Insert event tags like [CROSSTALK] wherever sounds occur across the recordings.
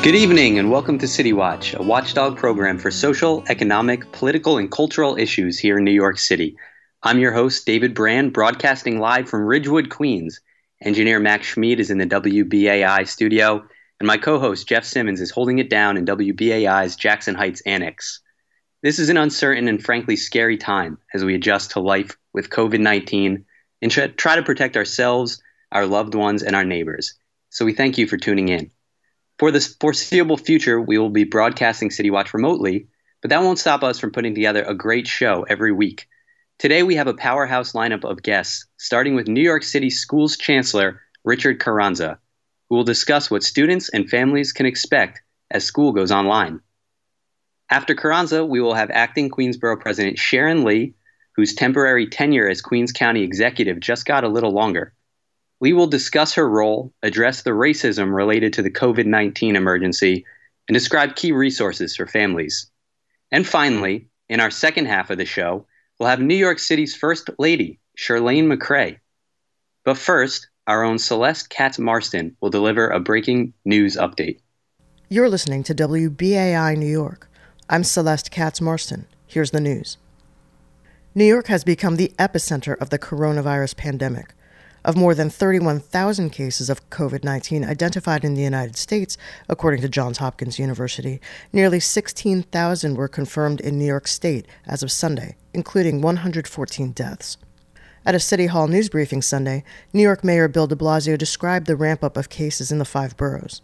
Good evening and welcome to City Watch, a watchdog program for social, economic, political, and cultural issues here in New York City. I'm your host, David Brand, broadcasting live from Ridgewood, Queens. Engineer Max Schmid is in the WBAI studio, and my co host, Jeff Simmons, is holding it down in WBAI's Jackson Heights Annex. This is an uncertain and frankly scary time as we adjust to life with COVID 19 and try to protect ourselves, our loved ones, and our neighbors. So we thank you for tuning in. For the foreseeable future, we will be broadcasting City Watch remotely, but that won't stop us from putting together a great show every week. Today, we have a powerhouse lineup of guests, starting with New York City Schools Chancellor Richard Carranza, who will discuss what students and families can expect as school goes online. After Carranza, we will have acting Queensborough President Sharon Lee, whose temporary tenure as Queens County Executive just got a little longer. Lee will discuss her role, address the racism related to the COVID 19 emergency, and describe key resources for families. And finally, in our second half of the show, we'll have New York City's First Lady, Chirlane McCray. But first, our own Celeste Katz Marston will deliver a breaking news update. You're listening to WBAI New York. I'm Celeste Katz Marston. Here's the news. New York has become the epicenter of the coronavirus pandemic. Of more than 31,000 cases of COVID 19 identified in the United States, according to Johns Hopkins University, nearly 16,000 were confirmed in New York State as of Sunday, including 114 deaths. At a City Hall news briefing Sunday, New York Mayor Bill de Blasio described the ramp up of cases in the five boroughs.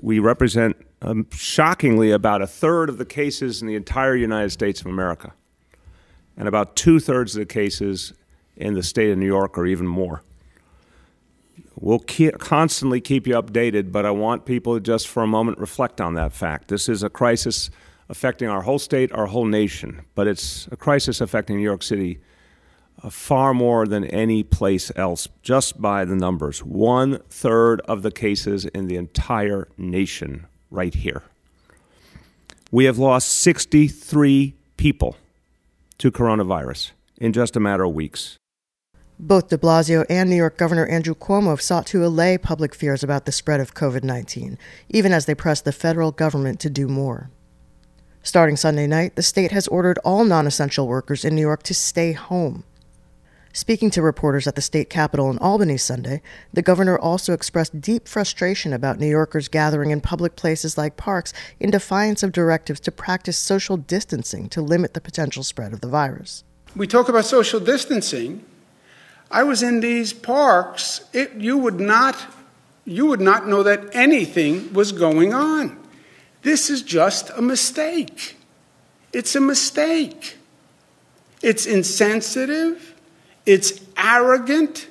We represent um, shockingly about a third of the cases in the entire United States of America, and about two thirds of the cases in the state of New York, or even more. We'll keep, constantly keep you updated, but I want people to just for a moment reflect on that fact. This is a crisis affecting our whole state, our whole nation, but it's a crisis affecting New York City uh, far more than any place else, just by the numbers. One third of the cases in the entire nation, right here. We have lost 63 people to coronavirus in just a matter of weeks. Both de Blasio and New York Governor Andrew Cuomo have sought to allay public fears about the spread of COVID 19, even as they pressed the federal government to do more. Starting Sunday night, the state has ordered all non essential workers in New York to stay home. Speaking to reporters at the state capitol in Albany Sunday, the governor also expressed deep frustration about New Yorkers gathering in public places like parks in defiance of directives to practice social distancing to limit the potential spread of the virus. We talk about social distancing, I was in these parks, it, you would not you would not know that anything was going on. This is just a mistake. It's a mistake. It's insensitive, it's arrogant,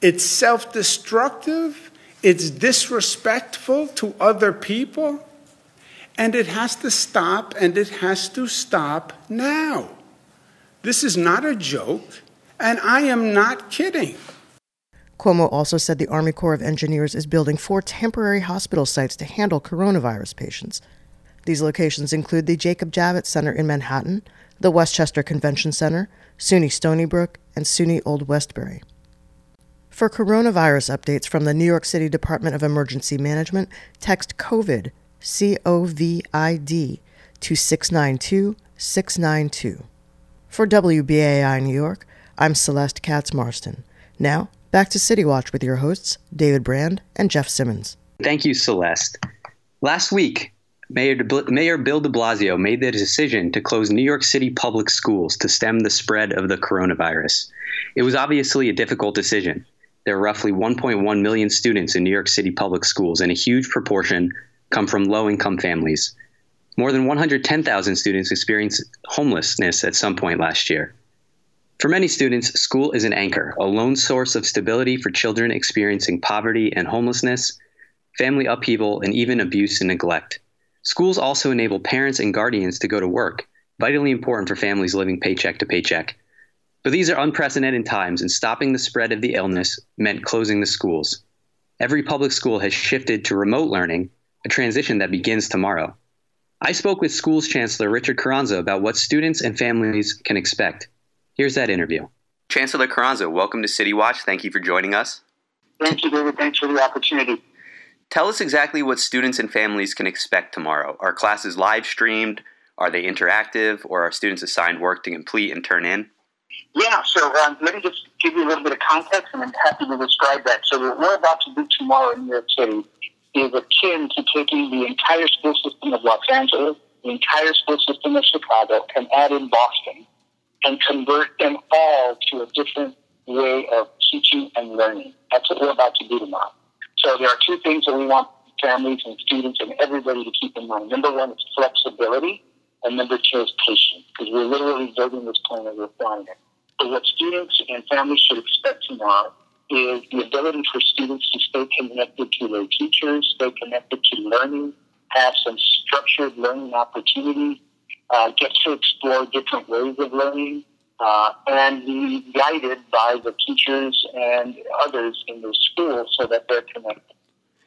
it's self destructive, it's disrespectful to other people, and it has to stop, and it has to stop now. This is not a joke. And I am not kidding. Cuomo also said the Army Corps of Engineers is building four temporary hospital sites to handle coronavirus patients. These locations include the Jacob Javits Center in Manhattan, the Westchester Convention Center, SUNY Stony Brook, and SUNY Old Westbury. For coronavirus updates from the New York City Department of Emergency Management, text COVID, C O V I D, to 692 692. For WBAI New York, I'm Celeste Katz Marston. Now, back to City Watch with your hosts, David Brand and Jeff Simmons. Thank you, Celeste. Last week, Mayor, de, Mayor Bill de Blasio made the decision to close New York City public schools to stem the spread of the coronavirus. It was obviously a difficult decision. There are roughly 1.1 million students in New York City public schools, and a huge proportion come from low income families. More than 110,000 students experienced homelessness at some point last year. For many students, school is an anchor, a lone source of stability for children experiencing poverty and homelessness, family upheaval, and even abuse and neglect. Schools also enable parents and guardians to go to work, vitally important for families living paycheck to paycheck. But these are unprecedented times, and stopping the spread of the illness meant closing the schools. Every public school has shifted to remote learning, a transition that begins tomorrow. I spoke with schools chancellor Richard Carranza about what students and families can expect. Here's that interview. Chancellor Carranza, welcome to City Watch. Thank you for joining us. Thank you, David. Thanks for the opportunity. tell us exactly what students and families can expect tomorrow. Are classes live streamed? Are they interactive? Or are students assigned work to complete and turn in? Yeah, so um, let me just give you a little bit of context and I'm happy to describe that. So, what we're about to do tomorrow in New York City is akin to taking the entire school system of Los Angeles, the entire school system of Chicago, and add in Boston and convert them all to a different way of teaching and learning. That's what we're about to do tomorrow. So there are two things that we want families and students and everybody to keep in mind. Number one is flexibility, and number two is patience, because we're literally building this plane as we're flying it. So what students and families should expect tomorrow is the ability for students to stay connected to their teachers, stay connected to learning, have some structured learning opportunities, uh, to explore different ways of learning, uh, and be guided by the teachers and others in the school so that they're connected.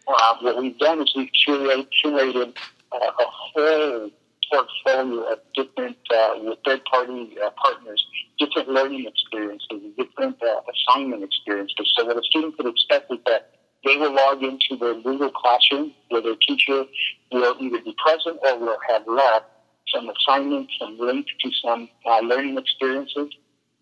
Uh, what we've done is we've curated, curated uh, a whole portfolio of different uh, with third party uh, partners, different learning experiences, different uh, assignment experiences. So what a student could expect that they will log into their Google Classroom where their teacher will either be present or will have left some assignments, and link to some uh, learning experiences,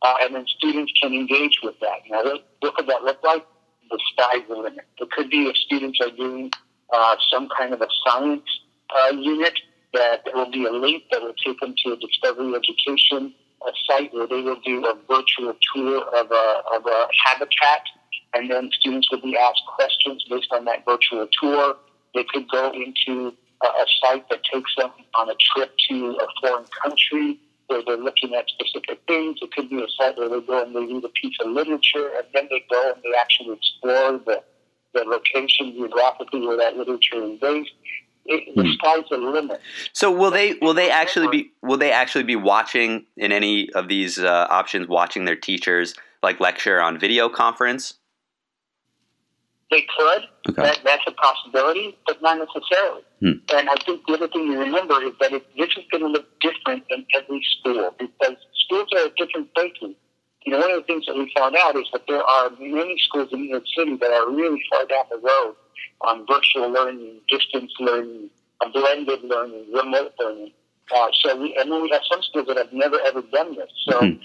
uh, and then students can engage with that. Now, what, could that look like? The sky's the limit. It could be if students are doing uh, some kind of a science uh, unit, that there will be a link that will take them to a Discovery Education a site where they will do a virtual tour of a, of a habitat, and then students will be asked questions based on that virtual tour. They could go into a, a site that takes them on a trip to a foreign country where they're looking at specific things. It could be a site where they go and they read a piece of literature, and then they go and they actually explore the, the location geographically where that literature is based it, the hmm. sky's the limit. So will they will they actually be will they actually be watching in any of these uh, options watching their teachers like lecture on video conference? They could. Okay. That, that's a possibility, but not necessarily. Hmm. And I think the other thing you remember is that it, this is going to look different in every school because schools are at different places. You know, one of the things that we found out is that there are many schools in New York City that are really far down the road on virtual learning, distance learning, blended learning, remote learning. Uh, so we, and then we have some schools that have never ever done this. So mm-hmm.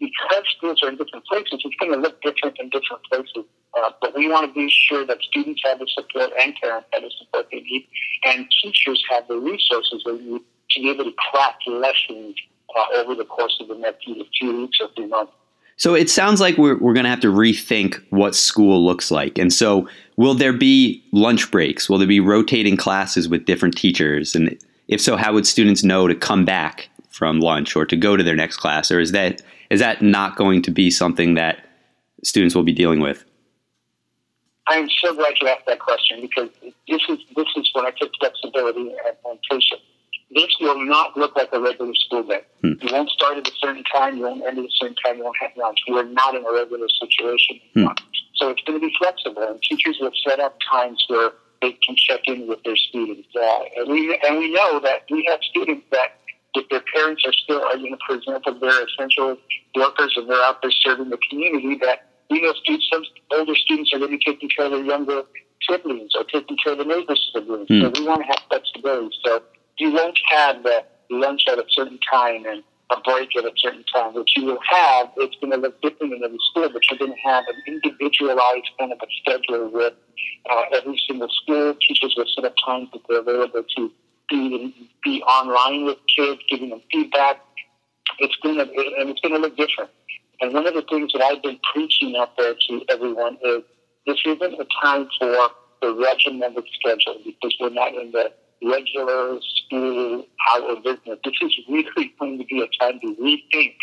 Because schools are in different places, it's going to look different in different places. Uh, but we want to be sure that students have the support and parents have the support they need, and teachers have the resources they need to be able to craft lessons uh, over the course of the next two weeks or three months. So it sounds like we're, we're going to have to rethink what school looks like. And so, will there be lunch breaks? Will there be rotating classes with different teachers? And if so, how would students know to come back from lunch or to go to their next class? Or is that is that not going to be something that students will be dealing with? I'm so glad you asked that question because this is this is when I took flexibility and, patience this will not look like a regular school day. Hmm. You won't start at a certain time, you won't end at a certain time, you won't have lunch. We're not in a regular situation. Hmm. So it's going to be flexible, and teachers will set up times where they can check in with their students. Uh, and, we, and we know that we have students that if their parents are still, you know, for example, they're essential workers and they're out there serving the community, that we know students, some older students are going to be taking care of their younger siblings or taking care of the neighbor's siblings. Hmm. So we want to have flexibility. So you won't have the lunch at a certain time and a break at a certain time. What you will have, it's going to look different in every school, but you're going to have an individualized kind of a schedule with uh, every single school. Teachers will set up times that they're available to be, be online with kids, giving them feedback. It's going to, and it's going to look different. And one of the things that I've been preaching out there to everyone is this isn't a time for the regimented schedule because we're not in the regular school hour business. This is really going to be a time to rethink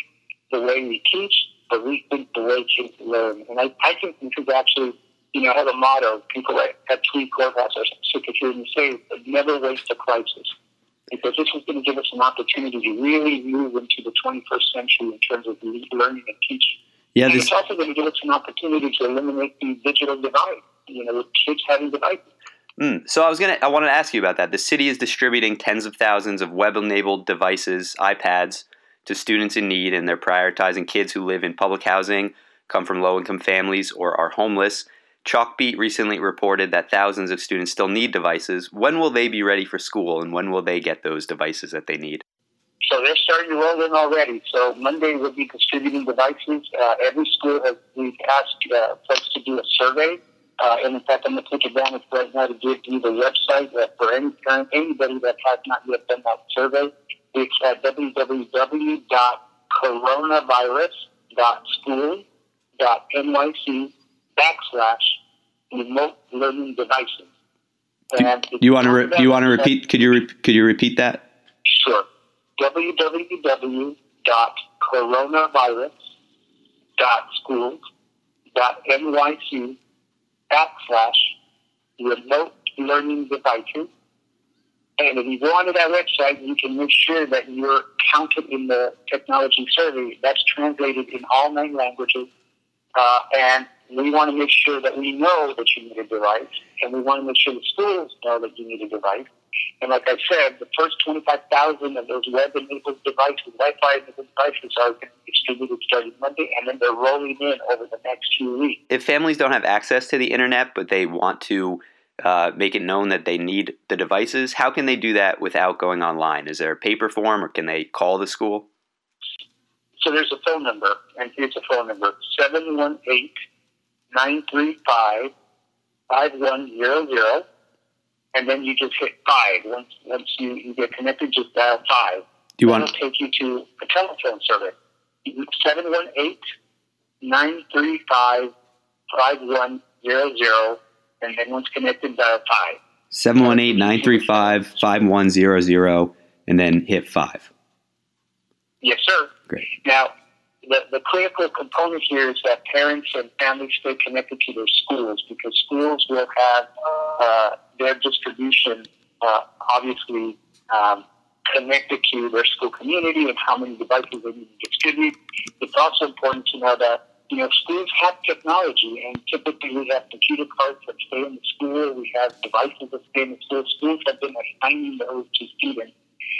the way we teach, but rethink the way kids learn. And I, I think this is actually, you know, I have a motto, people at, at Tweed Courthouse are sick of hearing me say, never waste a crisis. Because this is going to give us an opportunity to really move into the 21st century in terms of learning and teaching. Yeah, and this... it's also going to give us an opportunity to eliminate the digital divide, you know, with kids having devices. Mm. So I was gonna, I wanted to ask you about that. The city is distributing tens of thousands of web-enabled devices, iPads, to students in need, and they're prioritizing kids who live in public housing, come from low-income families, or are homeless. Chalkbeat recently reported that thousands of students still need devices. When will they be ready for school, and when will they get those devices that they need? So they're starting to roll in already. So Monday we'll be distributing devices. Uh, every school has we've asked uh, folks to do a survey, uh, and in fact, I'm going to take advantage right now to give you the website uh, for any parent, anybody that has not yet done that survey. It's at www.coronavirus.school.nyc backslash remote learning devices. And you want to re- you want to repeat? Could you re- could you repeat that? Sure www.coronavirus.schools.nyc backslash remote learning devices. And if you go onto that website, you can make sure that you're counted in the technology survey. That's translated in all nine languages. Uh, and we want to make sure that we know that you need a device, and we want to make sure the schools know that you need a device. And like I said, the first 25,000 of those web-enabled devices, Wi-Fi-enabled devices are going to be distributed starting Monday, and then they're rolling in over the next few weeks. If families don't have access to the internet, but they want to uh, make it known that they need the devices, how can they do that without going online? Is there a paper form, or can they call the school? So there's a phone number, and here's a phone number, 718 935 5100 and then you just hit five. Once once you, you get connected, just dial five. Do you want to take you to a telephone service? 718-935-5100, and then once connected, dial five. 718-935-5100, and then hit five. Yes, sir. Great. Now, the, the critical component here is that parents and families stay connected to their schools because schools will have uh, their distribution uh, obviously um, connected to their school community and how many devices they need to distribute. It's also important to know that you know schools have technology, and typically we have computer cards that stay in the school. We have devices that stay in the school. Schools have been assigning those to students.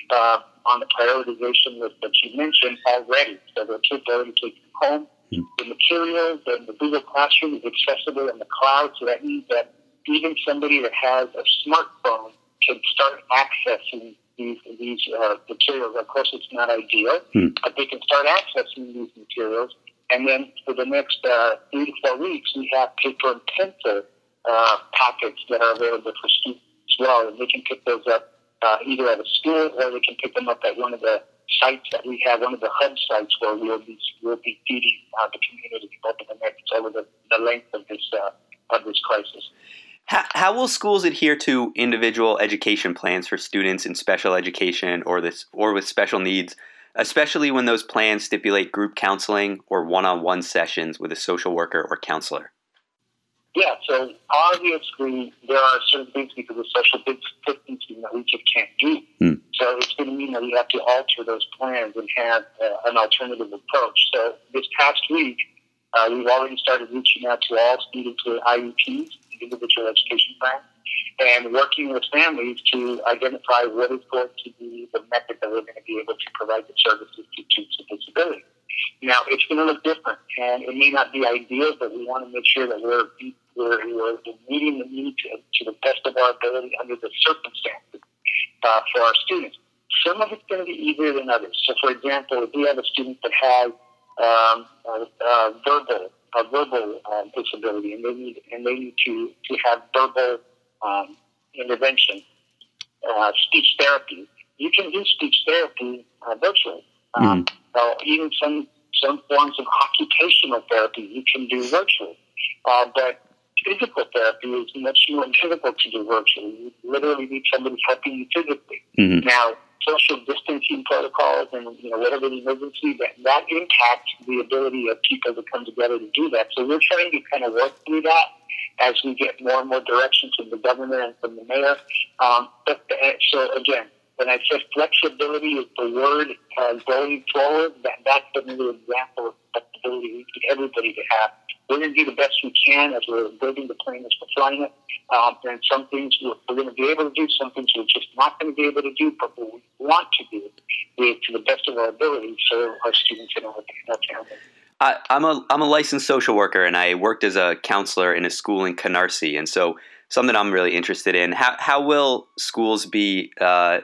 Uh, on the prioritization list that you mentioned already. So the kids already taken home. Mm. The materials and the Google Classroom is accessible in the cloud, so that means that even somebody that has a smartphone can start accessing these these uh, materials. Of course, it's not ideal, mm. but they can start accessing these materials. And then for the next uh, three to four weeks, we have paper and pencil uh, packets that are available for students as well, and they can pick those up uh, either at a school or they can pick them up at one of the sites that we have, one of the hub sites where we'll be we'll be feeding uh, the community over the next over the, the length of this uh, of this crisis. How, how will schools adhere to individual education plans for students in special education or this or with special needs, especially when those plans stipulate group counseling or one-on-one sessions with a social worker or counselor? Yeah, so obviously there are certain things because of social distancing that we just can't do. Mm. So it's going to mean that we have to alter those plans and have uh, an alternative approach. So this past week, uh, we've already started reaching out to all students with IEPs, individual education plans, and working with families to identify what is going to be the method that we're going to be able to provide the services to students with disabilities. Now, it's going to look different, and it may not be ideal, but we want to make sure that we're, we're, we're meeting the needs to, to the best of our ability under the circumstances uh, for our students. Some of it's going to be easier than others. So, for example, if we have a student that has um, a, a verbal a verbal um, disability, and they need and they need to to have verbal um, intervention, uh, speech therapy. You can do speech therapy uh, virtually. Um, mm. uh, even some some forms of occupational therapy you can do virtually. Uh, but physical therapy is much more difficult to do virtually. You literally need somebody helping you physically. Mm-hmm. Now, social distancing protocols and you know whatever the emergency that that impacts the ability of people to come together to do that. So we're trying to kind of work through that as we get more and more direction from the governor and from the mayor. Um, but uh, so again, when I said flexibility is the word uh, going forward, that, that's another example of flexibility we need everybody to have. We're going to do the best we can as we're building the plane as we're flying it. Um, and some things we're, we're going to be able to do, some things we're just not going to be able to do, but what we want to do it to the best of our ability so our students and our, our families. I, am a I'm a licensed social worker, and I worked as a counselor in a school in Canarsie, and so something I'm really interested in. How how will schools be uh,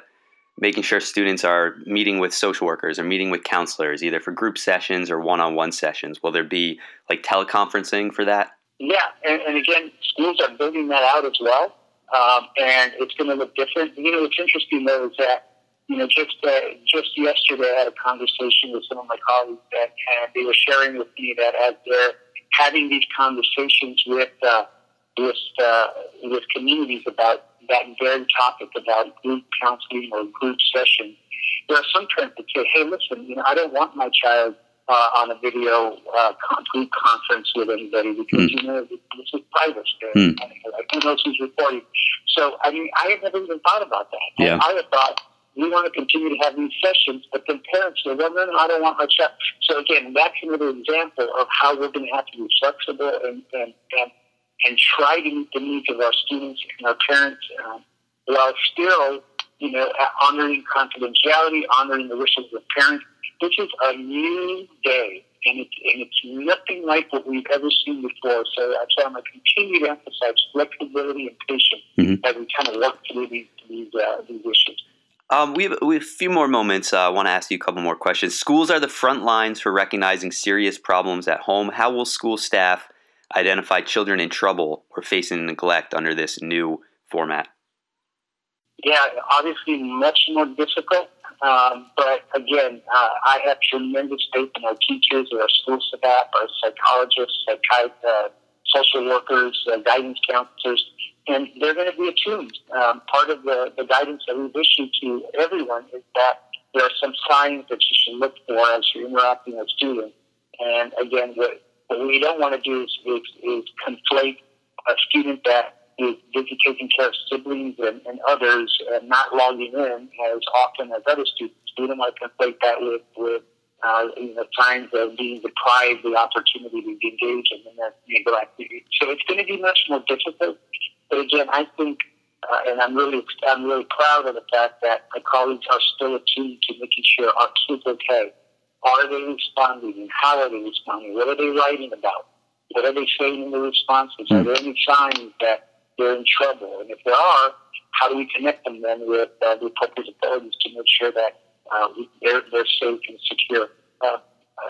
making sure students are meeting with social workers or meeting with counselors, either for group sessions or one-on-one sessions? Will there be like teleconferencing for that? Yeah, and, and again, schools are building that out as well, um, and it's going to look different. You know, what's interesting though is that you know just uh, just yesterday I had a conversation with some of my colleagues that and they were sharing with me that as they're having these conversations with uh, with uh, with communities about that very topic about group counseling or group session, there are some parents that say, "Hey, listen, you know, I don't want my child uh, on a video uh, group conference with anybody because mm. you know this is private. Mm. Like, who knows who's recording?" So, I mean, I had never even thought about that. Yeah. I had thought we want to continue to have these sessions, but then parents say, well, no, no, I don't want my child. So again, that's another example of how we're going to have to be flexible and, and, and and try to meet the needs of our students and our parents um, while still, you know, honoring confidentiality, honoring the wishes of parents. This is a new day, and it's, and it's nothing like what we've ever seen before. So that's why I'm going to continue to emphasize flexibility and patience mm-hmm. as we kind of work through these, these, uh, these issues. Um, we, have, we have a few more moments. Uh, I want to ask you a couple more questions. Schools are the front lines for recognizing serious problems at home. How will school staff identify children in trouble or facing neglect under this new format? Yeah, obviously much more difficult. Um, but again, uh, I have tremendous faith in our teachers, our school staff, our psychologists, psychiatrists, uh, social workers, uh, guidance counselors, and they're going to be attuned. Um, part of the, the guidance that we've issued to everyone is that there are some signs that you should look for as you're interacting with students. And again, what what we don't want to do is, is, is conflate a student that is busy taking care of siblings and, and others and not logging in as often as other students. We don't want to conflate that with, with uh, you know, signs of being deprived the opportunity to engage in that neglect. So it's going to be much more difficult. But again, I think, uh, and I'm really, I'm really proud of the fact that my colleagues are still attuned to making sure our kids okay are they responding and how are they responding? What are they writing about? What are they saying in the responses? Are there any signs that they're in trouble? And if there are, how do we connect them then with uh, the appropriate authorities to make sure that uh, they're, they're safe and secure? Uh,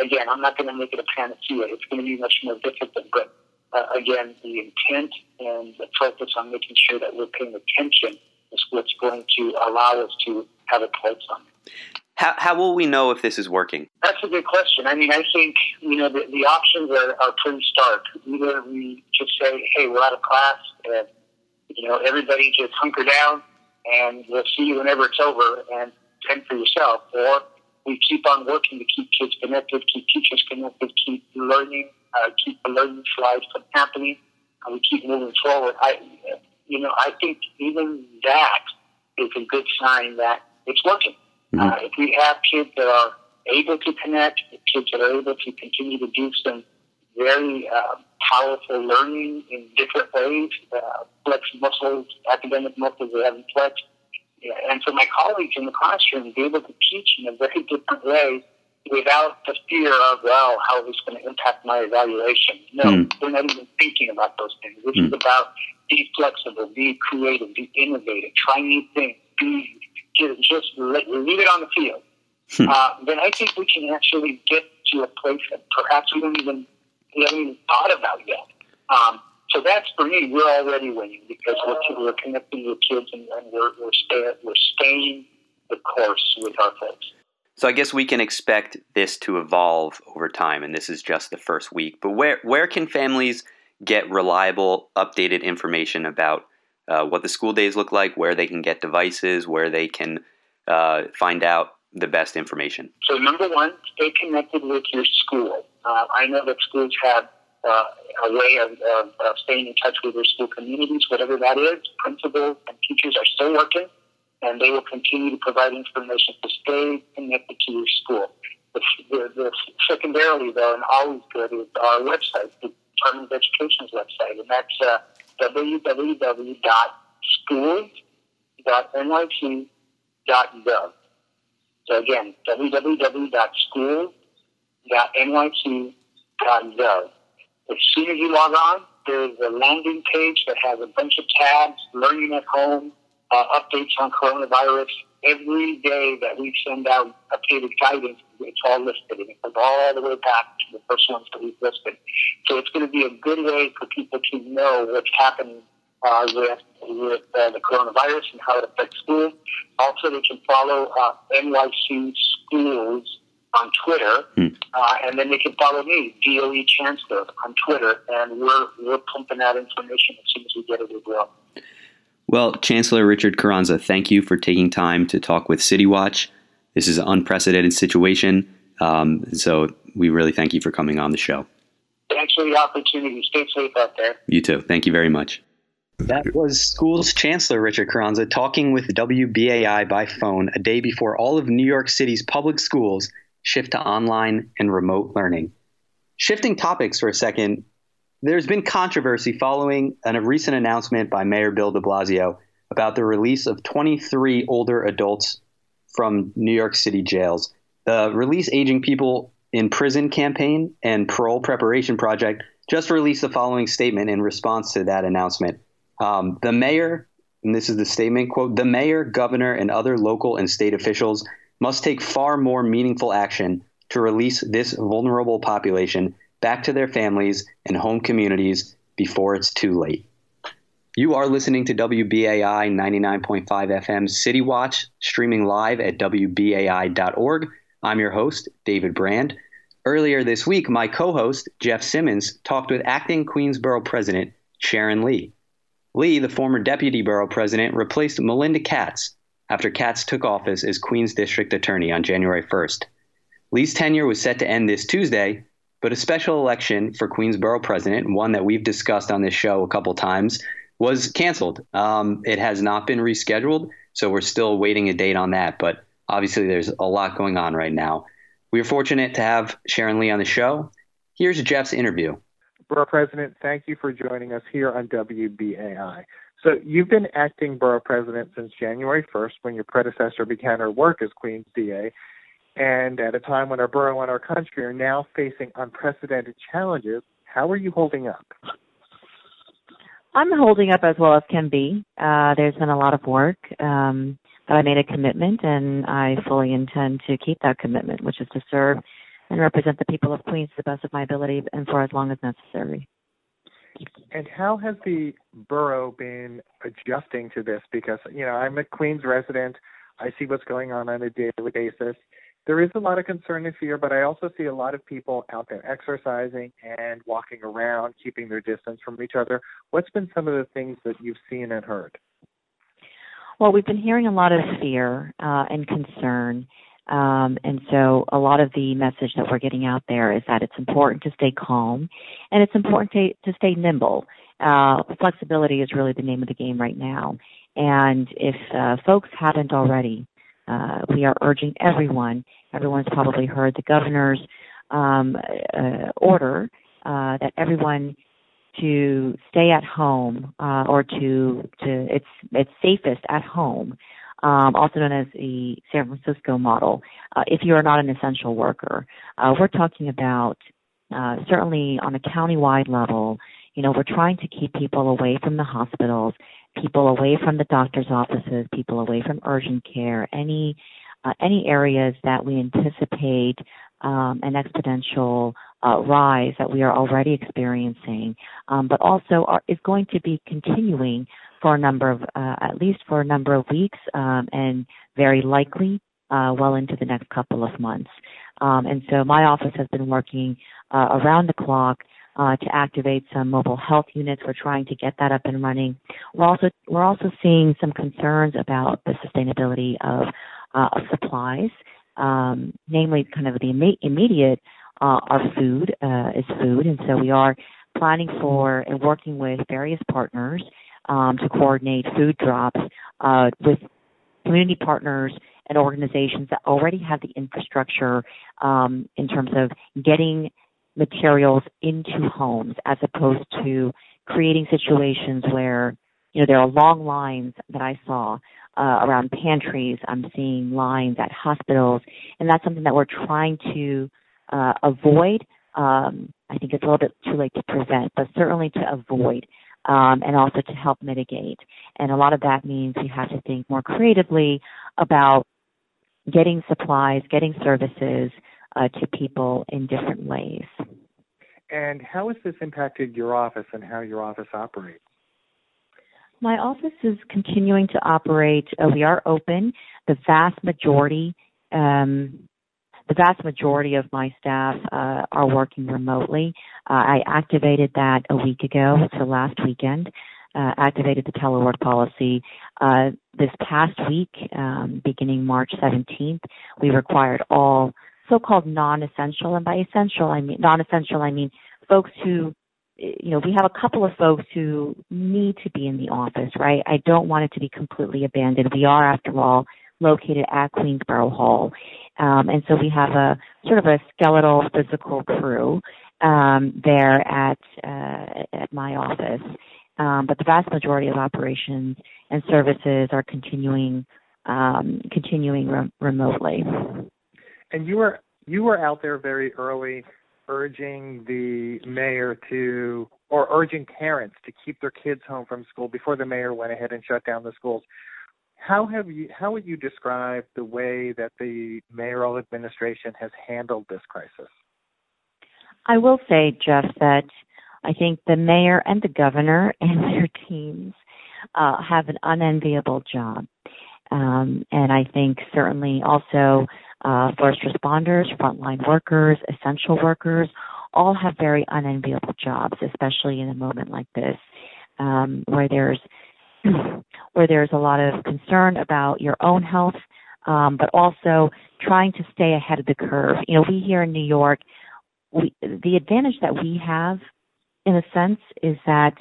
again, I'm not going to make it a panacea. It's going to be much more difficult, but uh, again, the intent and the focus on making sure that we're paying attention is what's going to allow us to have a pulse on it. How, how will we know if this is working? That's a good question. I mean, I think, you know, the, the options are, are pretty stark. Either we just say, hey, we're out of class, and, you know, everybody just hunker down, and we'll see you whenever it's over, and fend for yourself. Or we keep on working to keep kids connected, keep teachers connected, keep learning, uh, keep the learning slides from happening, and we keep moving forward. I, you know, I think even that is a good sign that it's working. Mm-hmm. Uh, if we have kids that are able to connect, kids that are able to continue to do some very uh, powerful learning in different ways, uh, flex muscles, academic muscles they haven't flexed. Yeah, and for my colleagues in the classroom, be able to teach in a very different way without the fear of, well, how is this going to impact my evaluation? No, mm. we're not even thinking about those things. This mm. is about be flexible, be creative, be innovative, try new things, be just, just let, leave it on the field, hmm. uh, then I think we can actually get to a place that perhaps we don't even we haven't even thought about yet. Um, so that's for me. We're already winning because we're, we're connecting with kids and, and we're we're, stay, we're staying the course with our folks. So I guess we can expect this to evolve over time, and this is just the first week. But where where can families get reliable, updated information about uh, what the school days look like, where they can get devices, where they can uh, find out the best information? So, number one, stay connected with your school. Uh, I know that schools have uh, a way of, of, of, staying in touch with their school communities, whatever that is. Principals and teachers are still working, and they will continue to provide information to stay connected to your school. The, the, the secondarily, though, and always good, is our website, the Department of Education's website, and that's uh, www.schools.nyc.gov. So again, www.schools.nyc.gov. As soon as you log on, there's a landing page that has a bunch of tabs, learning at home, uh, updates on coronavirus. Every day that we send out updated guidance, it's all listed, and it goes all the way back to the first ones that we've listed. So it's going to be a good way for people to know what's happening uh, with with uh, the coronavirus and how it affects schools. Also, they can follow uh, NYC schools on Twitter, hmm. uh, and then they can follow me, DOE Chancellor, on Twitter, and we're we're pumping out information as soon as we get it as well. Well, Chancellor Richard Carranza, thank you for taking time to talk with City Watch. This is an unprecedented situation, um, so we really thank you for coming on the show. Thanks for the opportunity. Stay safe out there. You too. Thank you very much. That was Schools Chancellor Richard Carranza talking with WBAI by phone a day before all of New York City's public schools shift to online and remote learning. Shifting topics for a second, there's been controversy following a recent announcement by Mayor Bill de Blasio about the release of 23 older adults from New York City jails. The Release Aging People in Prison campaign and Parole Preparation Project just released the following statement in response to that announcement. Um, the mayor, and this is the statement quote, the mayor, governor, and other local and state officials must take far more meaningful action to release this vulnerable population back to their families and home communities before it's too late. You are listening to WBAI 99.5 FM City Watch, streaming live at WBAI.org. I'm your host, David Brand. Earlier this week, my co host, Jeff Simmons, talked with acting Queensboro President Sharon Lee. Lee, the former deputy borough president, replaced Melinda Katz, after Katz took office as Queens District Attorney on January 1st. Lee's tenure was set to end this Tuesday, but a special election for Queensboro president, one that we've discussed on this show a couple times, was canceled. Um, it has not been rescheduled, so we're still waiting a date on that. But obviously, there's a lot going on right now. We are fortunate to have Sharon Lee on the show. Here's Jeff's interview. Borough President, thank you for joining us here on WBAI. So you've been acting borough president since January 1st when your predecessor began her work as Queens DA. And at a time when our borough and our country are now facing unprecedented challenges, how are you holding up? I'm holding up as well as can be. Uh, there's been a lot of work, um, but I made a commitment, and I fully intend to keep that commitment, which is to serve and represent the people of Queens to the best of my ability and for as long as necessary. And how has the borough been adjusting to this? Because, you know, I'm a Queens resident. I see what's going on on a daily basis. There is a lot of concern and fear, but I also see a lot of people out there exercising and walking around, keeping their distance from each other. What's been some of the things that you've seen and heard? Well, we've been hearing a lot of fear uh, and concern um, and so a lot of the message that we're getting out there is that it's important to stay calm and it's important to, to stay nimble. Uh, flexibility is really the name of the game right now. And if uh, folks haven't already, uh, we are urging everyone, everyone's probably heard the governor's um, uh, order uh, that everyone to stay at home uh, or to to it's it's safest at home um, also known as the San Francisco model, uh, if you are not an essential worker. Uh, we're talking about uh, certainly on a county-wide level, you know, we're trying to keep people away from the hospitals, people away from the doctor's offices, people away from urgent care, any uh, any areas that we anticipate um, an exponential uh, rise that we are already experiencing, um, but also are, is going to be continuing for a number of, uh, at least for a number of weeks, um, and very likely uh, well into the next couple of months. Um, and so my office has been working uh, around the clock uh, to activate some mobile health units. We're trying to get that up and running. We're also we're also seeing some concerns about the sustainability of, uh, supplies, um, namely kind of the Im- immediate uh, our food uh, is food, and so we are planning for and working with various partners um, to coordinate food drops uh, with community partners and organizations that already have the infrastructure um, in terms of getting materials into homes as opposed to creating situations where you know there are long lines that I saw uh, around pantries. I'm seeing lines at hospitals, and that's something that we're trying to uh, avoid um, I think it's a little bit too late to prevent, but certainly to avoid um, and also to help mitigate. And a lot of that means we have to think more creatively about getting supplies, getting services uh, to people in different ways. And how has this impacted your office and how your office operates? My office is continuing to operate. Uh, we are open. The vast majority, um, the vast majority of my staff uh, are working remotely. Uh, I activated that a week ago, so last weekend. Uh, activated the telework policy. Uh, this past week, um, beginning March 17th, we required all so-called non-essential, and by essential I mean non-essential I mean folks who you know, we have a couple of folks who need to be in the office, right? I don't want it to be completely abandoned. We are, after all, located at Queensborough Hall. Um, and so we have a sort of a skeletal physical crew um, there at uh, at my office. Um, but the vast majority of operations and services are continuing um, continuing re- remotely. And you were you were out there very early, urging the mayor to or urging parents to keep their kids home from school before the mayor went ahead and shut down the schools. How have you how would you describe the way that the mayoral administration has handled this crisis? I will say, Jeff, that I think the mayor and the governor and their teams uh, have an unenviable job. Um, and I think certainly also uh, first responders, frontline workers, essential workers, all have very unenviable jobs, especially in a moment like this, um, where there's [CLEARS THROAT] where there's a lot of concern about your own health, um, but also trying to stay ahead of the curve. You know, we here in New York, we, the advantage that we have, in a sense, is that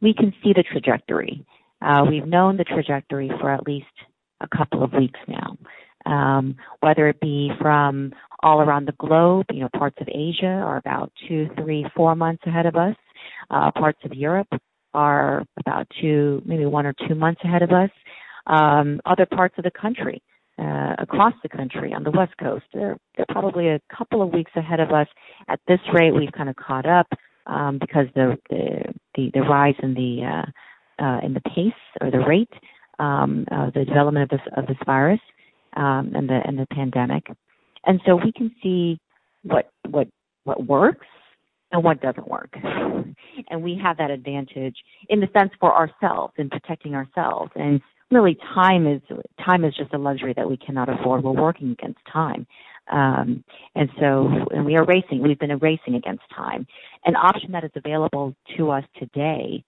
we can see the trajectory. Uh, we've known the trajectory for at least a couple of weeks now, um, whether it be from all around the globe. You know, parts of Asia are about two, three, four months ahead of us. Uh, parts of Europe are about two, maybe one or two months ahead of us. Um, other parts of the country, uh, across the country on the West Coast, they're, they're probably a couple of weeks ahead of us. At this rate, we've kind of caught up um, because the, the the the rise in the uh, uh, in the pace or the rate um, of the development of this of this virus um, and the and the pandemic, and so we can see what what what works and what doesn't work. And we have that advantage in the sense for ourselves in protecting ourselves. And really time is time is just a luxury that we cannot afford. We're working against time. Um, and so and we are racing. We've been racing against time. An option that is available to us today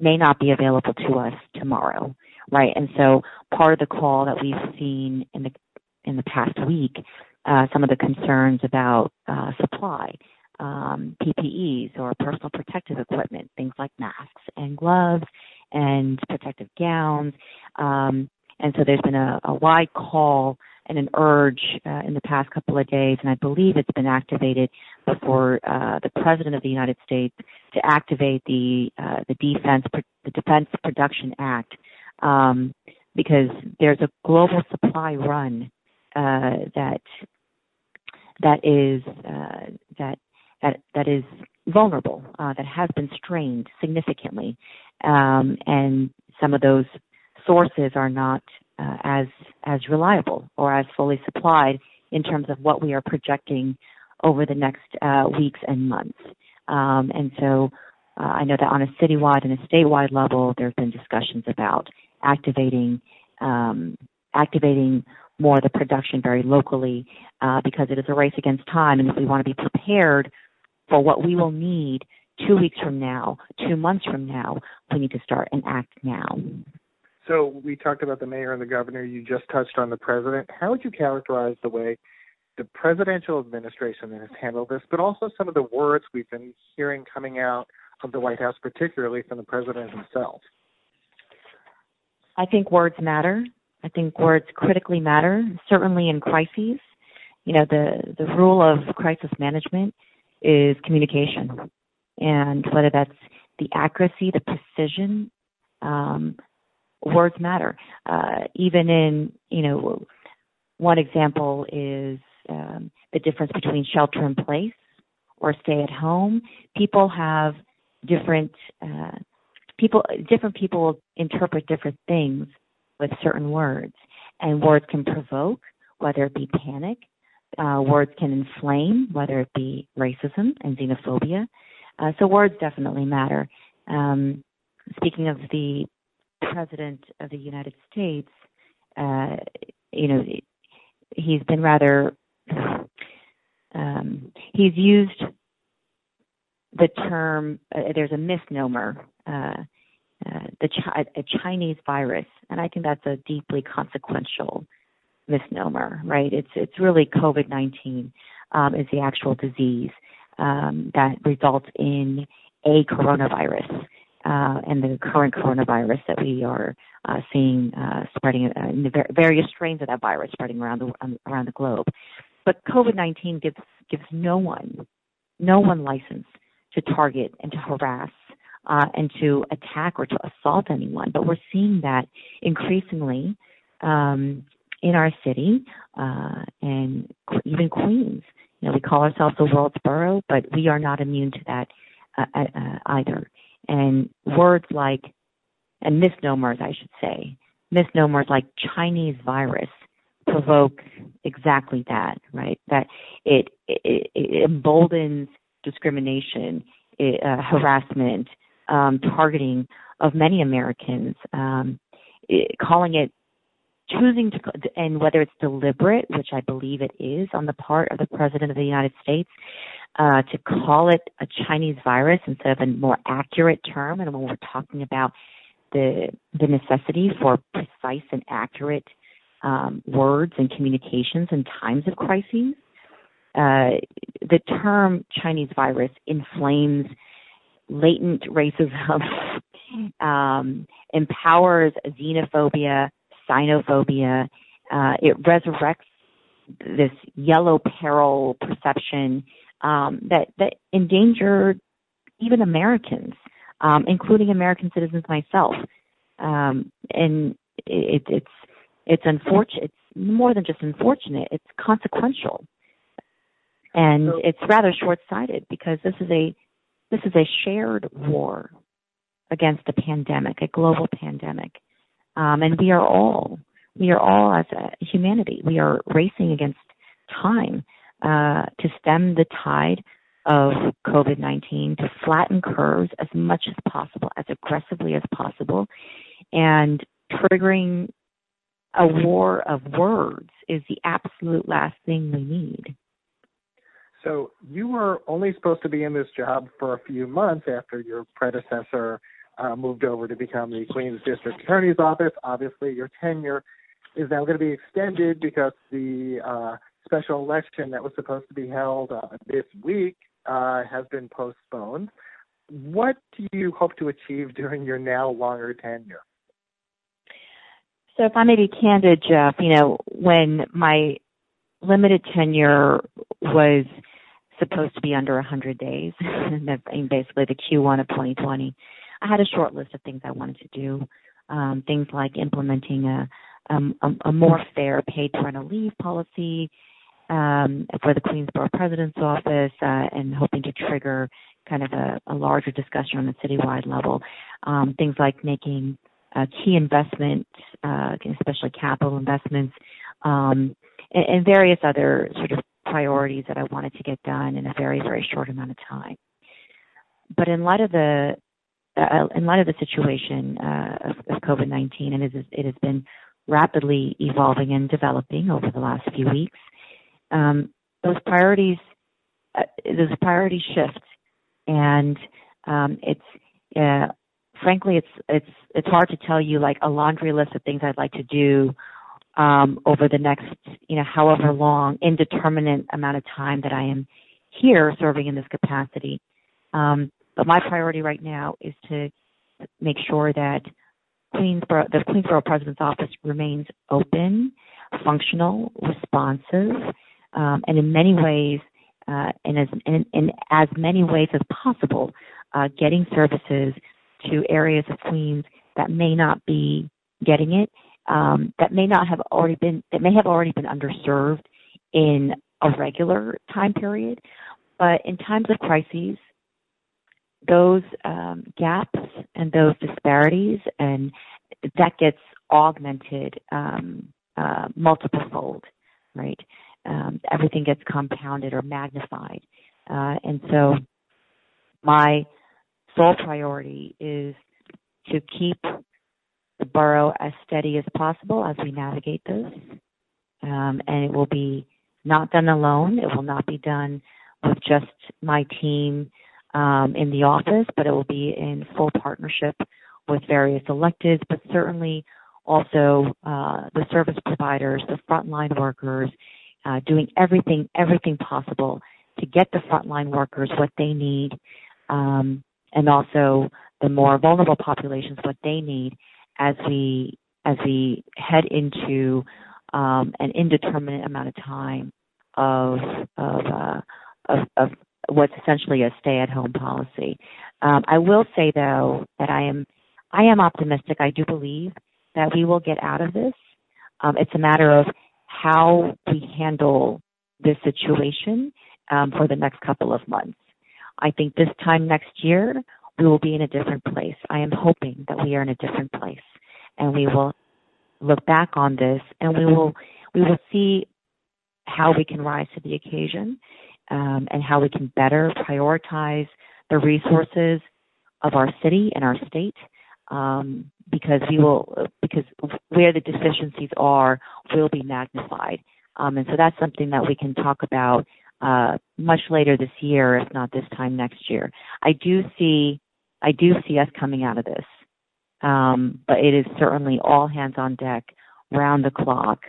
may not be available to us tomorrow. Right. And so part of the call that we've seen in the in the past week, uh, some of the concerns about uh, supply um, PPEs or personal protective equipment, things like masks and gloves and protective gowns. Um, and so there's been a, a wide call and an urge uh, in the past couple of days, and I believe it's been activated before uh, the President of the United States to activate the uh, the Defense the Defense Production Act um, because there's a global supply run uh, that that is uh, that that that is vulnerable, uh, that has been strained significantly, um, and some of those sources are not uh, as as reliable or as fully supplied in terms of what we are projecting over the next uh, weeks and months. Um, and so, uh, I know that on a citywide and a statewide level, there have been discussions about activating um, activating more of the production very locally uh, because it is a race against time, and if we want to be prepared for what we will need two weeks from now, two months from now, we need to start and act now. So we talked about the mayor and the governor. You just touched on the president. How would you characterize the way the presidential administration that has handled this, but also some of the words we've been hearing coming out of the White House, particularly from the president himself? I think words matter. I think words critically matter, certainly in crises. You know, the, the rule of crisis management is communication. And whether that's the accuracy, the precision, um, words matter. Uh, even in, you know, one example is um, the difference between shelter in place or stay at home, people have different uh, people. Different people interpret different things with certain words, and words can provoke, whether it be panic. Uh, words can inflame, whether it be racism and xenophobia. Uh, so words definitely matter. Um, speaking of the president of the United States, uh, you know, he's been rather um, he's used the term uh, there's a misnomer uh, uh, the chi- a Chinese virus, and I think that's a deeply consequential misnomer, right? It's it's really COVID nineteen um, is the actual disease um, that results in a coronavirus. Uh, and the current coronavirus that we are uh, seeing uh, spreading uh, in the various strains of that virus spreading around the um, around the globe. But COVID-19 gives gives no one no one license to target and to harass uh, and to attack or to assault anyone. But we're seeing that increasingly um, in our city uh, and even Queens. You know, we call ourselves the world's borough, but we are not immune to that uh, uh, uh, either. And words like, and misnomers, I should say, misnomers like Chinese virus provoke exactly that, right? That it, it, it emboldens discrimination, it, uh, harassment, um, targeting of many Americans, um, it, calling it choosing to, and whether it's deliberate, which I believe it is on the part of the President of the United States, uh, to call it a Chinese virus instead of a more accurate term. And when we're talking about the the necessity for precise and accurate um, words and communications in times of crises, uh, the term Chinese virus inflames latent racism, [LAUGHS] um, empowers xenophobia, xenophobia. Uh, it resurrects this yellow peril perception um, that that endangered even Americans, um, including American citizens myself. Um, and it, it's it's unfortunate. It's more than just unfortunate. It's consequential, and so, it's rather short-sighted because this is a this is a shared war against a pandemic, a global pandemic. Um, and we are all, we are all as a humanity, we are racing against time uh, to stem the tide of COVID 19, to flatten curves as much as possible, as aggressively as possible, and triggering a war of words is the absolute last thing we need. So you were only supposed to be in this job for a few months after your predecessor uh, moved over to become the Queens District Attorney's Office. Obviously, your tenure is now going to be extended because the uh, special election that was supposed to be held uh, this week uh, has been postponed. What do you hope to achieve during your now longer tenure? So, if I may be candid, Jeff, you know, when my limited tenure was supposed to be under 100 days, [LAUGHS] basically the Q1 of 2020, I had a short list of things I wanted to do. Um, things like implementing a, um, a, a more fair paid parental leave policy um, for the Queensborough President's Office, uh, and hoping to trigger kind of a, a larger discussion on a citywide level. Um, things like making key investments, uh, especially capital investments, um, and, and various other sort of priorities that I wanted to get done in a very, very short amount of time. But in light of the uh, in light of the situation uh, of, of COVID-19, and it, is, it has been rapidly evolving and developing over the last few weeks, um, those priorities, uh, those priorities shift, and um, it's uh, frankly, it's it's it's hard to tell you like a laundry list of things I'd like to do um, over the next, you know, however long, indeterminate amount of time that I am here serving in this capacity. Um, but my priority right now is to make sure that Queensborough, the Queensborough President's Office remains open, functional, responsive, um, and in many ways, uh, in, as, in, in, as many ways as possible, uh, getting services to areas of Queens that may not be getting it, um, that may not have already been, that may have already been underserved in a regular time period, But in times of crises, those um, gaps and those disparities, and that gets augmented um, uh, multiple fold, right? Um, everything gets compounded or magnified. Uh, and so my sole priority is to keep the borough as steady as possible as we navigate this. Um, and it will be not done alone. It will not be done with just my team um, in the office, but it will be in full partnership with various electeds, but certainly also uh, the service providers, the frontline workers, uh, doing everything, everything possible to get the frontline workers what they need, um, and also the more vulnerable populations what they need as we as we head into um, an indeterminate amount of time of of, uh, of, of what's essentially a stay-at-home policy. Um, I will say though that I am I am optimistic. I do believe that we will get out of this. Um, it's a matter of how we handle this situation um, for the next couple of months. I think this time next year we will be in a different place. I am hoping that we are in a different place, and we will look back on this and we will we will see how we can rise to the occasion um, and how we can better prioritize the resources of our city and our state um, because we will because where the deficiencies are will be magnified um, and so that's something that we can talk about uh, much later this year if not this time next year i do see i do see us coming out of this um, but it is certainly all hands on deck round the clock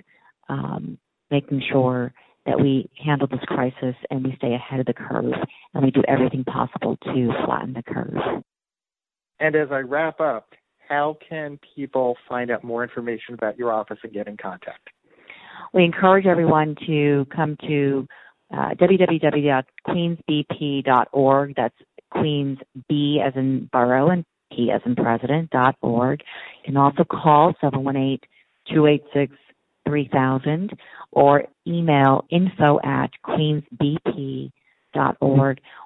um, making sure that we handle this crisis and we stay ahead of the curve and we do everything possible to flatten the curve. And as I wrap up, how can people find out more information about your office and get in contact? We encourage everyone to come to uh, www.queensbp.org. That's Queens B as in borough and P as in president dot org. You can also call 718 286 3000 or email info at queensbp.org.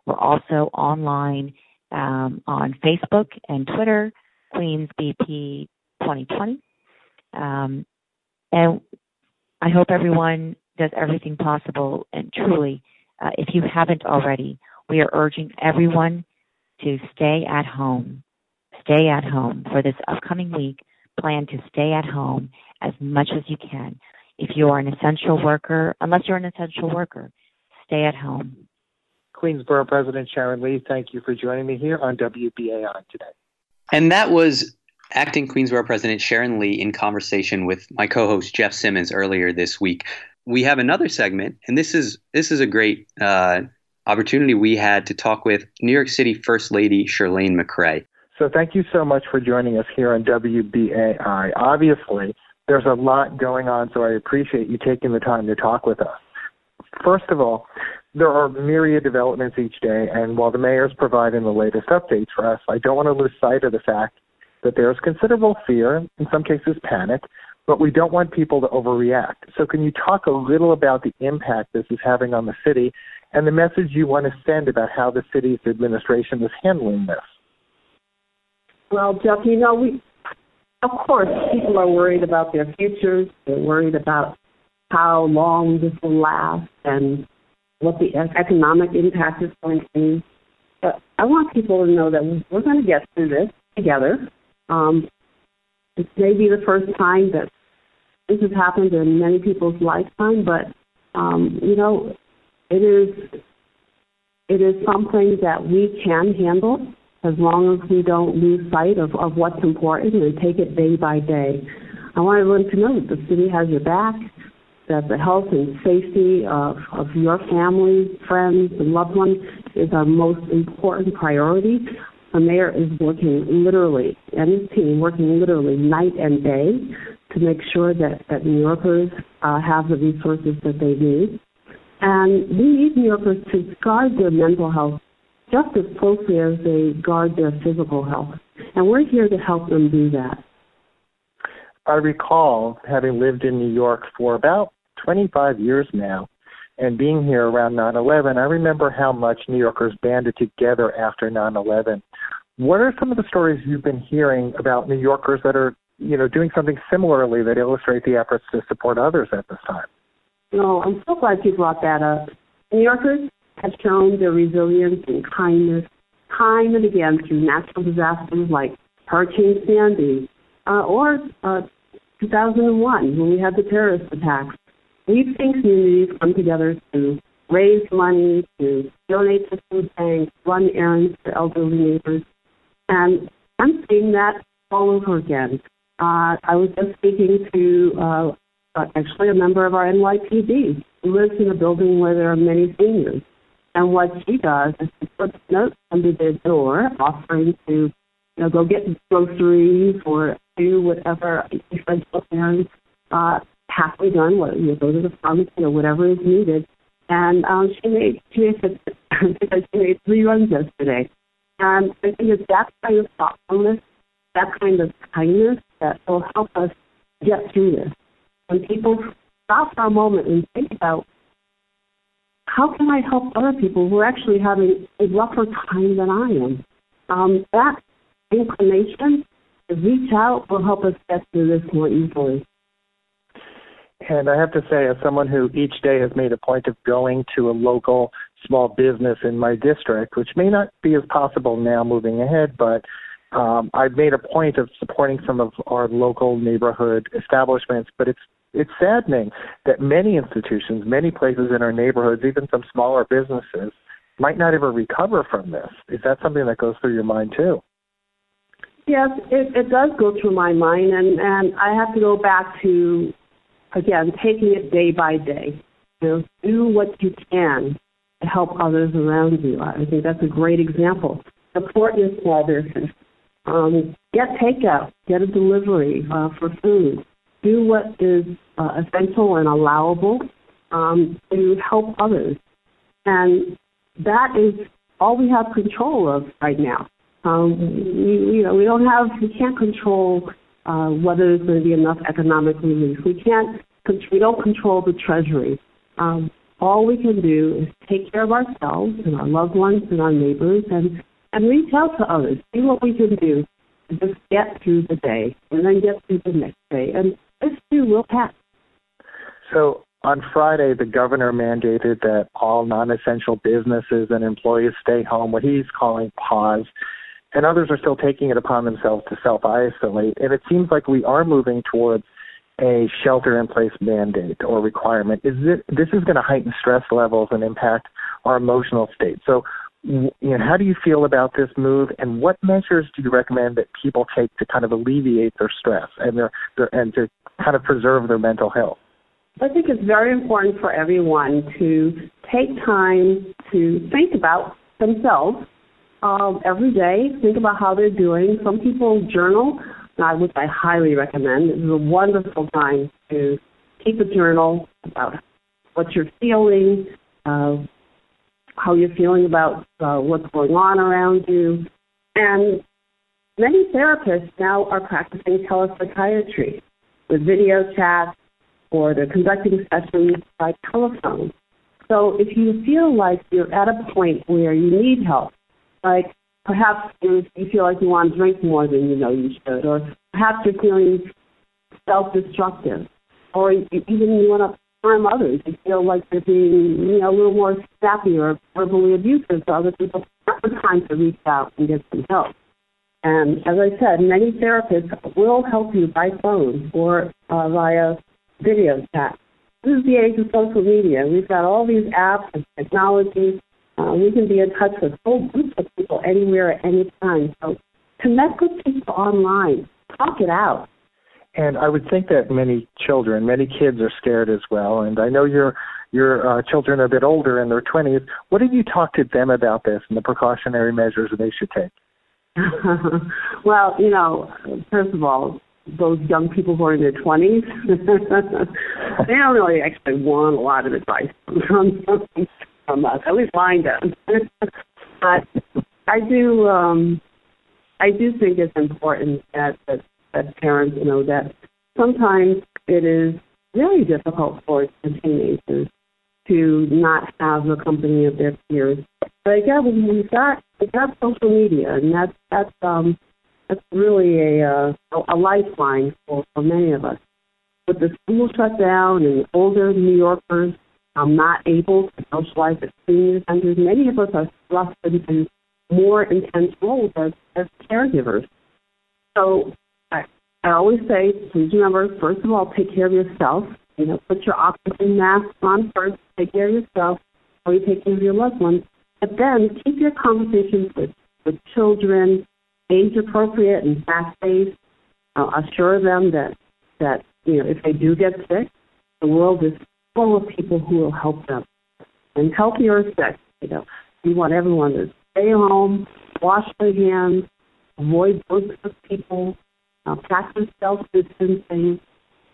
We're also online um, on Facebook and Twitter, Queens BP 2020. Um, and I hope everyone does everything possible. And truly, uh, if you haven't already, we are urging everyone to stay at home. Stay at home for this upcoming week. Plan to stay at home as much as you can. If you are an essential worker, unless you're an essential worker, stay at home. Queensborough President Sharon Lee, thank you for joining me here on WBAI today. And that was acting Queensborough President Sharon Lee in conversation with my co-host Jeff Simmons earlier this week. We have another segment, and this is this is a great uh, opportunity we had to talk with New York City First Lady Chirlane McCray. So thank you so much for joining us here on WBAI. Obviously, there's a lot going on, so I appreciate you taking the time to talk with us. First of all, there are myriad developments each day, and while the mayor is providing the latest updates for us, I don't want to lose sight of the fact that there is considerable fear, in some cases panic, but we don't want people to overreact. So, can you talk a little about the impact this is having on the city and the message you want to send about how the city's administration is handling this? Well, Jeff, you know, we of course, people are worried about their futures. They're worried about how long this will last and what the economic impact is going to be. But I want people to know that we're going to get through this together. Um, this may be the first time that this has happened in many people's lifetime, but um, you know, it is it is something that we can handle as long as we don't lose sight of, of what's important and take it day by day. I want everyone to know that the city has your back, that the health and safety of, of your family, friends, and loved ones is our most important priority. The mayor is working literally, and his team working literally night and day to make sure that, that New Yorkers uh, have the resources that they need. And we need New Yorkers to guard their mental health just as closely as they guard their physical health. And we're here to help them do that. I recall having lived in New York for about 25 years now, and being here around 9/11, I remember how much New Yorkers banded together after 9/11. What are some of the stories you've been hearing about New Yorkers that are, you know, doing something similarly that illustrate the efforts to support others at this time? No, I'm so glad you brought that up. New Yorkers have shown their resilience and kindness time and again through natural disasters like Hurricane Sandy uh, or uh, 2001 when we had the terrorist attacks. We've seen communities come together to raise money, to donate to food banks, run errands for elderly neighbors, and I'm seeing that all over again. Uh, I was just speaking to uh, uh, actually a member of our NYPD who lives in a building where there are many seniors. And what she does is she puts notes under their door offering to, you know, go get groceries or do whatever essential errands uh, be done, whether you go to the pharmacy or whatever is needed. And um, she made she made [LAUGHS] she made three runs yesterday. And I think it's that kind of thoughtfulness, that kind of kindness that will help us get through this. When people stop for a moment and think about how can I help other people who are actually having a rougher time than I am? Um, that inclination to reach out will help us get through this more easily. And I have to say, as someone who each day has made a point of going to a local small business in my district, which may not be as possible now moving ahead, but um, I've made a point of supporting some of our local neighborhood establishments. But it's it's saddening that many institutions, many places in our neighborhoods, even some smaller businesses, might not ever recover from this. Is that something that goes through your mind too? Yes, it, it does go through my mind, and and I have to go back to again taking it day by day. You know, do what you can help others around you. I think that's a great example. Support your small business. Um, get takeout, get a delivery uh, for food do what is uh, essential and allowable um, to help others. And that is all we have control of right now. Um, we, you know, we don't have, we can't control uh, whether there's going to be enough economic relief. We can't, we don't control the treasury. Um, all we can do is take care of ourselves and our loved ones and our neighbors and, and reach out to others. See what we can do to just get through the day and then get through the next day. And this too will pass. So on Friday, the governor mandated that all non essential businesses and employees stay home, what he's calling pause. And others are still taking it upon themselves to self isolate. And it seems like we are moving towards a shelter in place mandate or requirement. Is it, this is going to heighten stress levels and impact our emotional state. So, you know, how do you feel about this move, and what measures do you recommend that people take to kind of alleviate their stress and their, their and to kind of preserve their mental health? I think it's very important for everyone to take time to think about themselves um, every day. Think about how they're doing. Some people journal, which I highly recommend. This is a wonderful time to keep a journal about what you're feeling, uh, how you're feeling about uh, what's going on around you. And many therapists now are practicing telepsychiatry with video chat or they're conducting sessions by telephone. So if you feel like you're at a point where you need help, like perhaps you feel like you want to drink more than you know you should, or perhaps you're feeling self-destructive, or even you want to harm others, you feel like you're being you know a little more snappy or verbally abusive to other people, that's the time to reach out and get some help. And as I said, many therapists will help you by phone or uh, via video chat. This is the age of social media. We've got all these apps and technology. Uh, we can be in touch with whole groups of people anywhere at any time. So connect with people online. Talk it out. And I would think that many children, many kids are scared as well. And I know your your uh, children are a bit older in their 20s. What have you talked to them about this and the precautionary measures that they should take? [LAUGHS] well, you know, first of all, those young people who are in their twenties, [LAUGHS] they don't really actually want a lot of advice from from us. At least mine does. but I do, um, I do think it's important that, that that parents know that sometimes it is very difficult for teenagers to not have the company of their peers. But again, we've got we've got social media, and that's that's um that's really a uh, a lifeline for for many of us. With the school shut down and older New Yorkers um, not able to socialize at senior centers, many of us are thrust into more intense roles as, as caregivers. So I, I always say, please remember, first of all, take care of yourself. You know, put your oxygen mask on first, take care of yourself, or you take care of your loved ones. But then keep your conversations with, with children age appropriate and fact based. Uh, assure them that that you know if they do get sick, the world is full of people who will help them. And healthier sex. You know, we want everyone to stay home, wash their hands, avoid groups of people, uh, practice self distancing.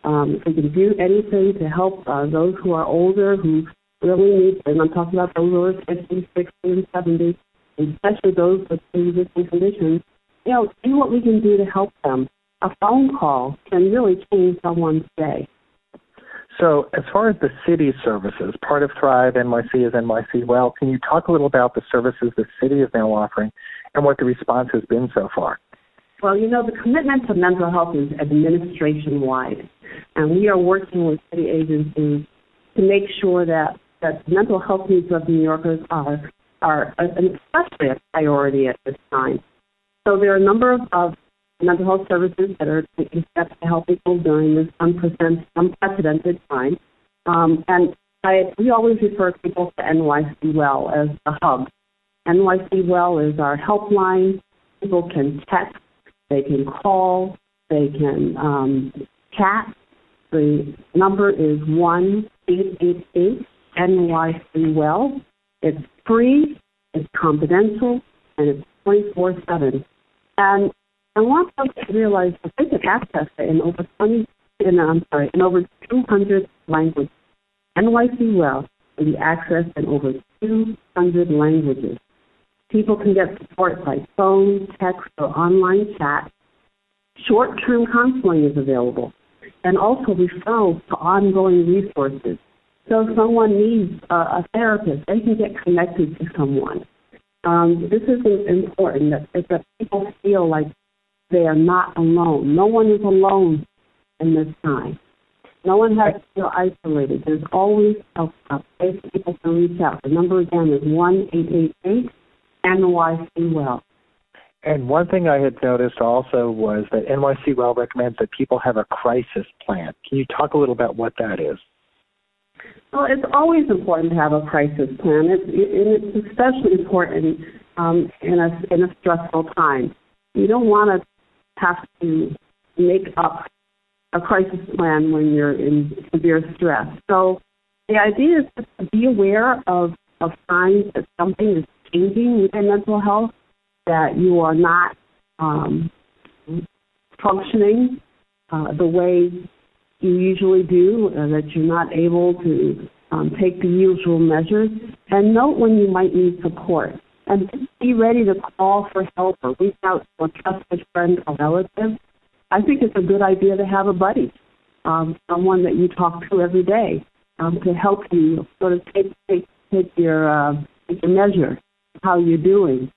Um, if we can do anything to help uh, those who are older who really need, and I'm talking about those who are 50, 60, and 70, especially those with pre-existing conditions, you know, see what we can do to help them. A phone call can really change someone's day. So, as far as the city services, part of Thrive NYC is NYC Well. Can you talk a little about the services the city is now offering and what the response has been so far? Well, you know, the commitment to mental health is administration wide, and we are working with city agencies to make sure that, that mental health needs of New Yorkers are, are especially a priority at this time. So there are a number of, of mental health services that are taking steps to help people during this unprecedented time. Um, and I, we always refer people to NYC Well as the hub. NYC Well is our helpline. People can text, they can call, they can um, chat. The number is one eight eight eight NYC Well. It's free, it's confidential, and it's 24 7. And I want folks to realize that they can access it in over 20, in, I'm sorry, in over 200 languages. NYC Well can be accessed in over 200 languages. People can get support by phone, text, or online chat. Short-term counseling is available, and also referrals to ongoing resources. So if someone needs a, a therapist, they can get connected to someone. Um, this is important that, that people feel like they are not alone. No one is alone in this time. No one has to feel isolated. There's always help up. People can reach out. The number again is one eight eight eight NYC Well. And one thing I had noticed also was that NYC Well recommends that people have a crisis plan. Can you talk a little about what that is? Well, it's always important to have a crisis plan. It's, and it's especially important um, in a in a stressful time. You don't want to have to make up a crisis plan when you're in severe stress. So the idea is to be aware of, of signs that something is changing with your mental health, that you are not um, functioning uh, the way you usually do, uh, that you're not able to um, take the usual measures, and note when you might need support and be ready to call for help or reach out to a trusted friend or relative. I think it's a good idea to have a buddy, um, someone that you talk to every day, um, to help you sort of take take take your uh, take your measure how you're doing.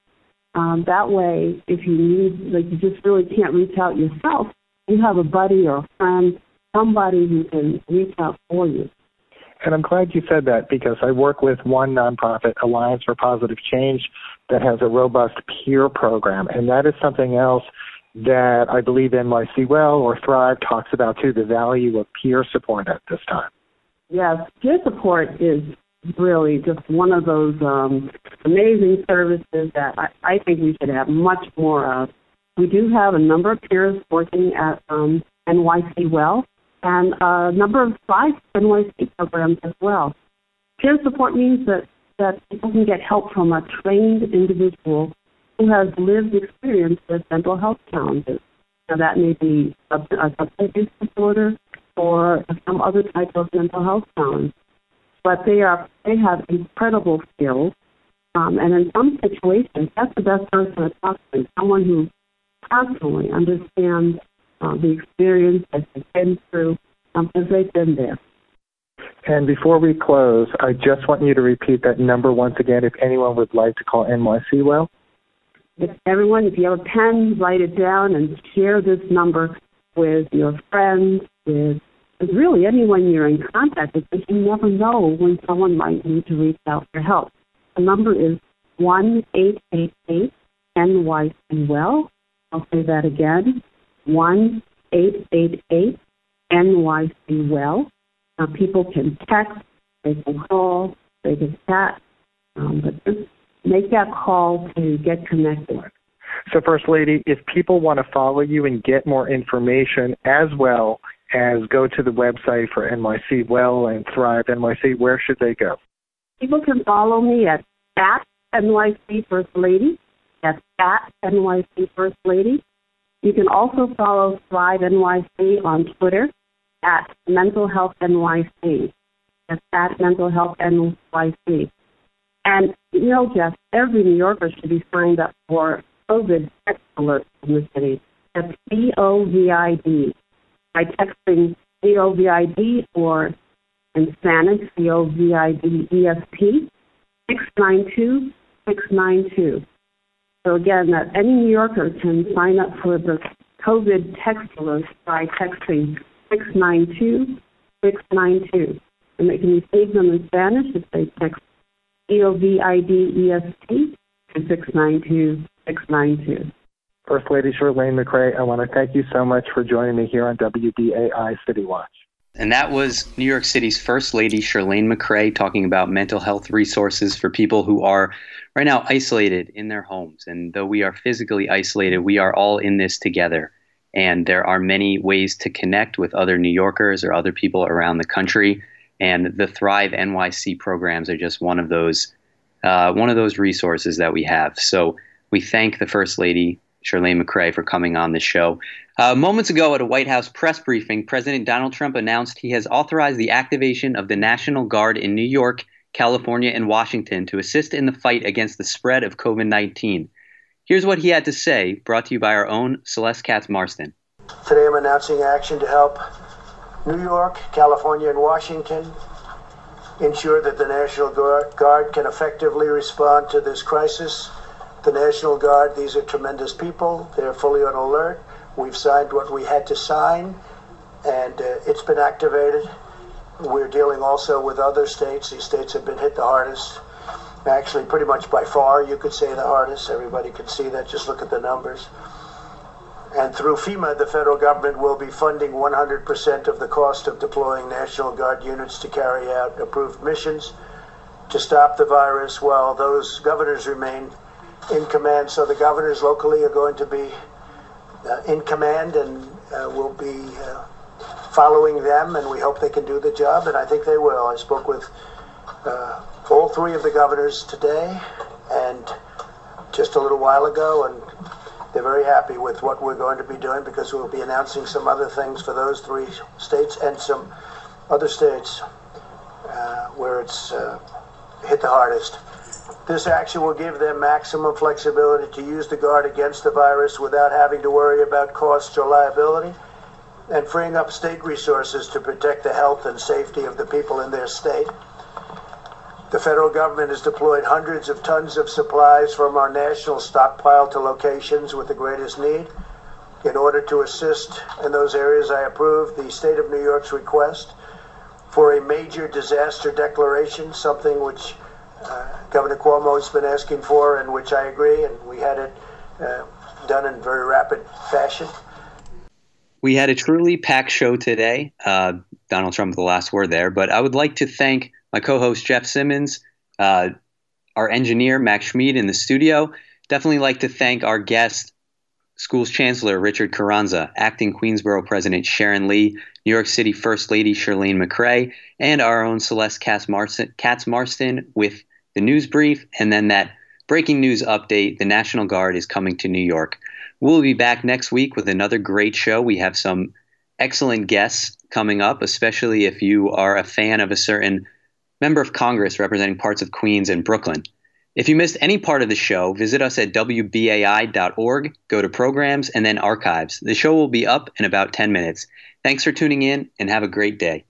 Um, that way, if you need, like, you just really can't reach out yourself, you have a buddy or a friend, somebody who can reach out for you. And I'm glad you said that because I work with one nonprofit, Alliance for Positive Change, that has a robust peer program. And that is something else that I believe NYC Well or Thrive talks about too the value of peer support at this time. Yes, peer support is really just one of those um, amazing services that I, I think we should have much more of. We do have a number of peers working at um, NYC Well, and a number of Thrive NYC programs as well. Peer support means that, that people can get help from a trained individual who has lived experience with mental health challenges. Now that may be a, a substance use disorder or some other type of mental health challenge. But they are they have incredible skills, um, and in some situations, that's the best person to talk to. Someone who personally understands uh, the experience that they've been through um, because they've been there. And before we close, I just want you to repeat that number once again if anyone would like to call NYC Well. If everyone, if you have a pen, write it down and share this number with your friends, with, with really anyone you're in contact with, because you never know when someone might need to reach out for help. The number is one eight eight eight NYC Well. I'll say that again. One eight eight eight NYC Well. Uh, people can text, they can call, they can chat, um, but just make that call to get connected. So, First Lady, if people want to follow you and get more information as well as go to the website for NYC Well and Thrive NYC, where should they go? People can follow me at, at NYC First Lady. That's at NYC First Lady. You can also follow Thrive NYC on Twitter at Mental Health NYC. That's at Mental Health NYC. And you know, Jeff, every New Yorker should be signed up for COVID text alerts in the city. That's COVID by texting COVID or in Spanish COVID six nine two six nine two. So again, that any New Yorker can sign up for the COVID text alert by texting 692 692. And they can receive them in Spanish if they text E-O-V-I-D-E-S-T to 692 692. First Lady Chirlane McCray, I want to thank you so much for joining me here on WBAI City Watch. And that was New York City's First Lady Chirlane McCray, talking about mental health resources for people who are right now isolated in their homes. And though we are physically isolated, we are all in this together. And there are many ways to connect with other New Yorkers or other people around the country. And the Thrive NYC programs are just one of those uh, one of those resources that we have. So we thank the First Lady Chirlane McCray for coming on the show. Uh, moments ago at a White House press briefing, President Donald Trump announced he has authorized the activation of the National Guard in New York, California, and Washington to assist in the fight against the spread of COVID 19. Here's what he had to say, brought to you by our own Celeste Katz Marston. Today I'm announcing action to help New York, California, and Washington ensure that the National Guard can effectively respond to this crisis. The National Guard, these are tremendous people. They're fully on alert. We've signed what we had to sign, and uh, it's been activated. We're dealing also with other states. These states have been hit the hardest actually pretty much by far, you could say the hardest. Everybody could see that. Just look at the numbers. And through FEMA, the federal government will be funding 100% of the cost of deploying National Guard units to carry out approved missions to stop the virus while those governors remain in command. So the governors locally are going to be uh, in command and uh, will be uh, following them, and we hope they can do the job, and I think they will. I spoke with uh, all three of the governors today and just a little while ago, and they're very happy with what we're going to be doing because we'll be announcing some other things for those three states and some other states uh, where it's uh, hit the hardest. This action will give them maximum flexibility to use the guard against the virus without having to worry about costs or liability and freeing up state resources to protect the health and safety of the people in their state. The federal government has deployed hundreds of tons of supplies from our national stockpile to locations with the greatest need. In order to assist in those areas, I approved the state of New York's request for a major disaster declaration, something which Governor Cuomo has been asking for and which I agree, and we had it uh, done in very rapid fashion. We had a truly packed show today. Uh, Donald Trump, the last word there, but I would like to thank my co-host Jeff Simmons, uh, our engineer Max Schmid in the studio. Definitely like to thank our guest, Schools Chancellor Richard Carranza, Acting Queensborough President Sharon Lee, New York City First Lady Chirlane McCray, and our own Celeste Katz Marston with the news brief, and then that breaking news update: the National Guard is coming to New York. We'll be back next week with another great show. We have some excellent guests coming up, especially if you are a fan of a certain member of Congress representing parts of Queens and Brooklyn. If you missed any part of the show, visit us at WBAI.org, go to programs, and then archives. The show will be up in about 10 minutes. Thanks for tuning in and have a great day.